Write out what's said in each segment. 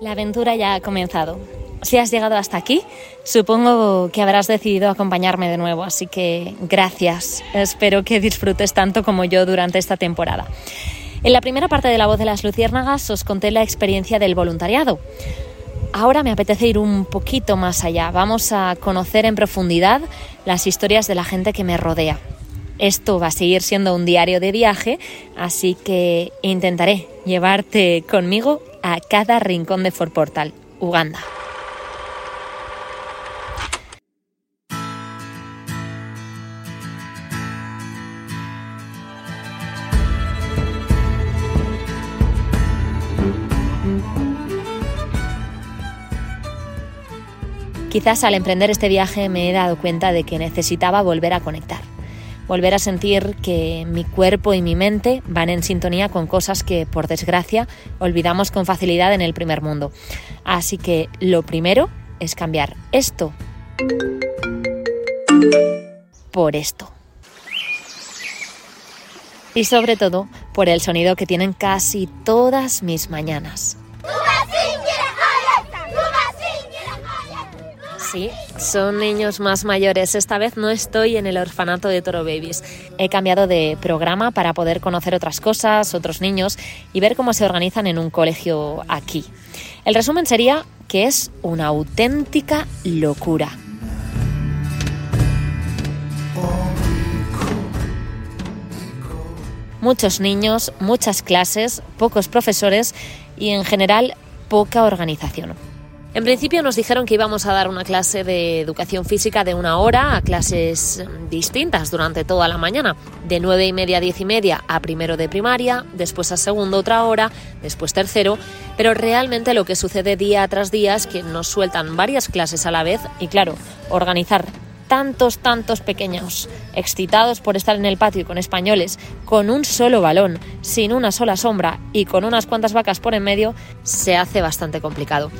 La aventura ya ha comenzado. Si has llegado hasta aquí, supongo que habrás decidido acompañarme de nuevo, así que gracias. Espero que disfrutes tanto como yo durante esta temporada. En la primera parte de La voz de las luciérnagas os conté la experiencia del voluntariado. Ahora me apetece ir un poquito más allá. Vamos a conocer en profundidad las historias de la gente que me rodea. Esto va a seguir siendo un diario de viaje, así que intentaré llevarte conmigo a cada rincón de Fort Portal, Uganda. Quizás al emprender este viaje me he dado cuenta de que necesitaba volver a conectar, volver a sentir que mi cuerpo y mi mente van en sintonía con cosas que, por desgracia, olvidamos con facilidad en el primer mundo. Así que lo primero es cambiar esto por esto. Y sobre todo por el sonido que tienen casi todas mis mañanas. Sí, son niños más mayores. Esta vez no estoy en el orfanato de Toro Babies. He cambiado de programa para poder conocer otras cosas, otros niños y ver cómo se organizan en un colegio aquí. El resumen sería que es una auténtica locura. Muchos niños, muchas clases, pocos profesores y en general poca organización. En principio nos dijeron que íbamos a dar una clase de educación física de una hora a clases distintas durante toda la mañana, de nueve y media a diez y media a primero de primaria, después a segundo otra hora, después tercero, pero realmente lo que sucede día tras día es que nos sueltan varias clases a la vez y claro, organizar tantos, tantos pequeños, excitados por estar en el patio con españoles, con un solo balón, sin una sola sombra y con unas cuantas vacas por en medio, se hace bastante complicado.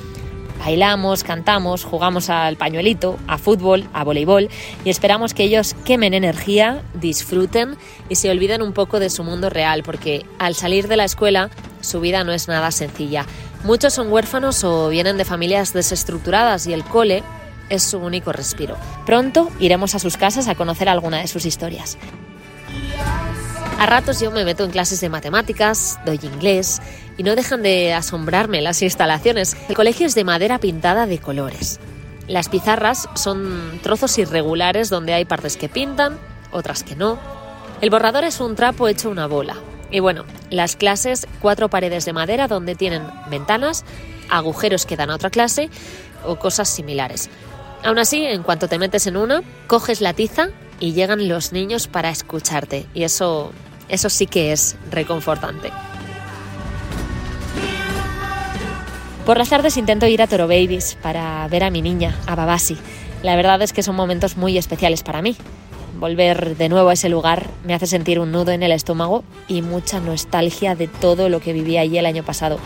Bailamos, cantamos, jugamos al pañuelito, a fútbol, a voleibol y esperamos que ellos quemen energía, disfruten y se olviden un poco de su mundo real porque al salir de la escuela su vida no es nada sencilla. Muchos son huérfanos o vienen de familias desestructuradas y el cole es su único respiro. Pronto iremos a sus casas a conocer alguna de sus historias. A ratos yo me meto en clases de matemáticas, doy inglés y no dejan de asombrarme las instalaciones. El colegio es de madera pintada de colores. Las pizarras son trozos irregulares donde hay partes que pintan, otras que no. El borrador es un trapo hecho una bola. Y bueno, las clases, cuatro paredes de madera donde tienen ventanas, agujeros que dan a otra clase o cosas similares. Aún así, en cuanto te metes en una, coges la tiza y llegan los niños para escucharte. Y eso eso sí que es reconfortante. Por las tardes intento ir a Toro Babies para ver a mi niña, a Babasi. La verdad es que son momentos muy especiales para mí. Volver de nuevo a ese lugar me hace sentir un nudo en el estómago y mucha nostalgia de todo lo que viví allí el año pasado.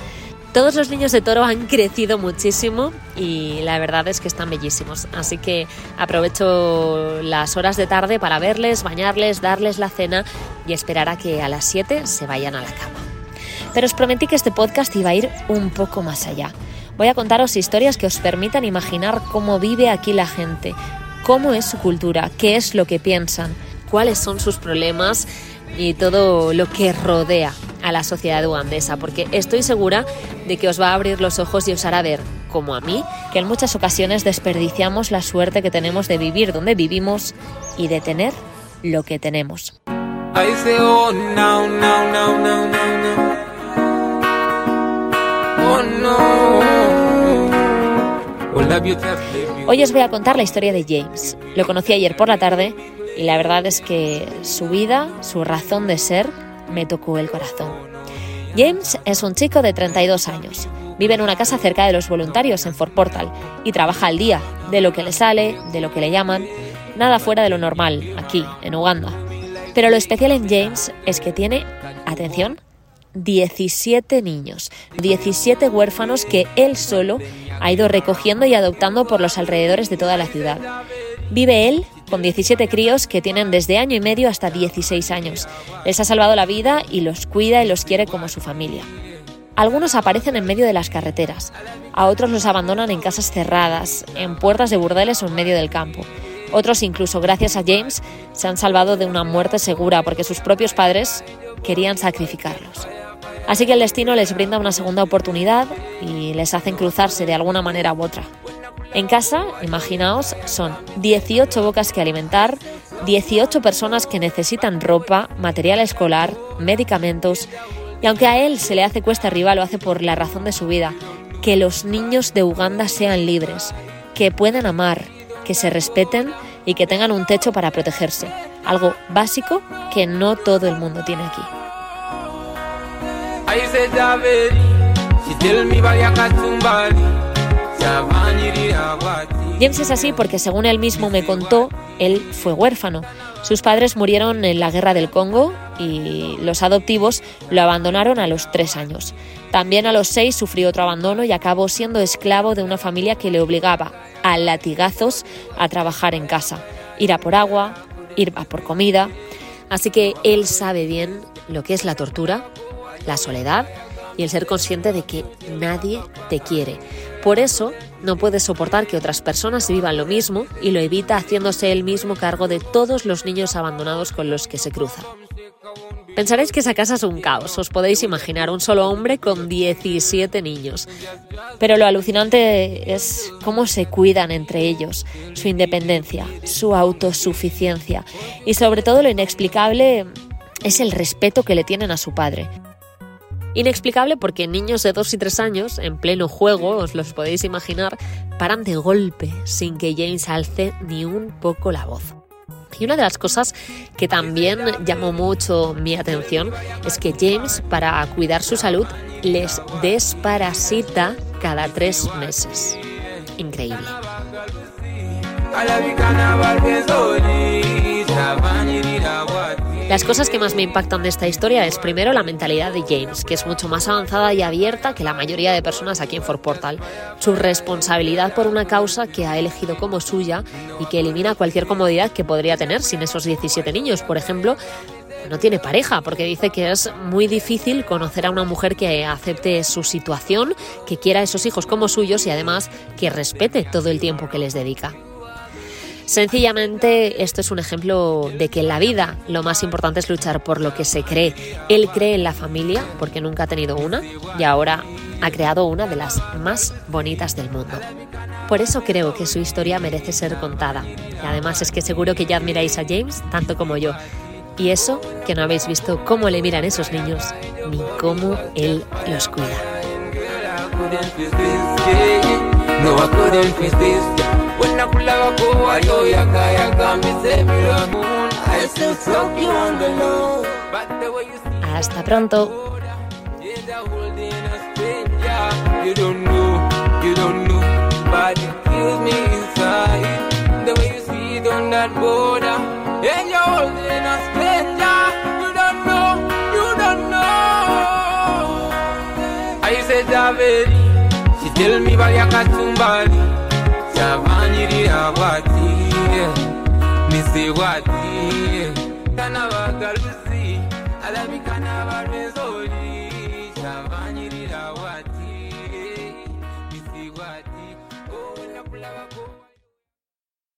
Todos los niños de toro han crecido muchísimo y la verdad es que están bellísimos. Así que aprovecho las horas de tarde para verles, bañarles, darles la cena y esperar a que a las 7 se vayan a la cama. Pero os prometí que este podcast iba a ir un poco más allá. Voy a contaros historias que os permitan imaginar cómo vive aquí la gente, cómo es su cultura, qué es lo que piensan, cuáles son sus problemas y todo lo que rodea a la sociedad ugandesa, porque estoy segura de que os va a abrir los ojos y os hará ver, como a mí, que en muchas ocasiones desperdiciamos la suerte que tenemos de vivir donde vivimos y de tener lo que tenemos. Hoy os voy a contar la historia de James. Lo conocí ayer por la tarde y la verdad es que su vida, su razón de ser, me tocó el corazón. James es un chico de 32 años. Vive en una casa cerca de los voluntarios en Fort Portal y trabaja al día, de lo que le sale, de lo que le llaman, nada fuera de lo normal, aquí, en Uganda. Pero lo especial en James es que tiene, atención, 17 niños, 17 huérfanos que él solo ha ido recogiendo y adoptando por los alrededores de toda la ciudad. Vive él con 17 críos que tienen desde año y medio hasta 16 años. Les ha salvado la vida y los cuida y los quiere como su familia. Algunos aparecen en medio de las carreteras, a otros los abandonan en casas cerradas, en puertas de burdeles o en medio del campo. Otros, incluso gracias a James, se han salvado de una muerte segura porque sus propios padres querían sacrificarlos. Así que el destino les brinda una segunda oportunidad y les hacen cruzarse de alguna manera u otra. En casa, imaginaos, son 18 bocas que alimentar, 18 personas que necesitan ropa, material escolar, medicamentos, y aunque a él se le hace cuesta arriba, lo hace por la razón de su vida, que los niños de Uganda sean libres, que puedan amar, que se respeten y que tengan un techo para protegerse, algo básico que no todo el mundo tiene aquí. James es así porque según él mismo me contó, él fue huérfano. Sus padres murieron en la guerra del Congo y los adoptivos lo abandonaron a los tres años. También a los seis sufrió otro abandono y acabó siendo esclavo de una familia que le obligaba a latigazos a trabajar en casa, ir a por agua, ir a por comida. Así que él sabe bien lo que es la tortura, la soledad y el ser consciente de que nadie te quiere. Por eso no puede soportar que otras personas vivan lo mismo y lo evita haciéndose él mismo cargo de todos los niños abandonados con los que se cruza. Pensaréis que esa casa es un caos, os podéis imaginar, un solo hombre con 17 niños. Pero lo alucinante es cómo se cuidan entre ellos, su independencia, su autosuficiencia y sobre todo lo inexplicable es el respeto que le tienen a su padre. Inexplicable porque niños de 2 y 3 años, en pleno juego, os los podéis imaginar, paran de golpe sin que James alce ni un poco la voz. Y una de las cosas que también llamó mucho mi atención es que James, para cuidar su salud, les desparasita cada tres meses. Increíble. Las cosas que más me impactan de esta historia es primero la mentalidad de James, que es mucho más avanzada y abierta que la mayoría de personas aquí en Fort Portal. Su responsabilidad por una causa que ha elegido como suya y que elimina cualquier comodidad que podría tener sin esos 17 niños. Por ejemplo, no tiene pareja, porque dice que es muy difícil conocer a una mujer que acepte su situación, que quiera a esos hijos como suyos y además que respete todo el tiempo que les dedica. Sencillamente, esto es un ejemplo de que en la vida lo más importante es luchar por lo que se cree. Él cree en la familia porque nunca ha tenido una y ahora ha creado una de las más bonitas del mundo. Por eso creo que su historia merece ser contada. Y además es que seguro que ya admiráis a James tanto como yo. Y eso que no habéis visto cómo le miran esos niños ni cómo él los cuida. Hasta pronto. She tell me about your kachumbari banyirira batiye misi batiye kana bagarutse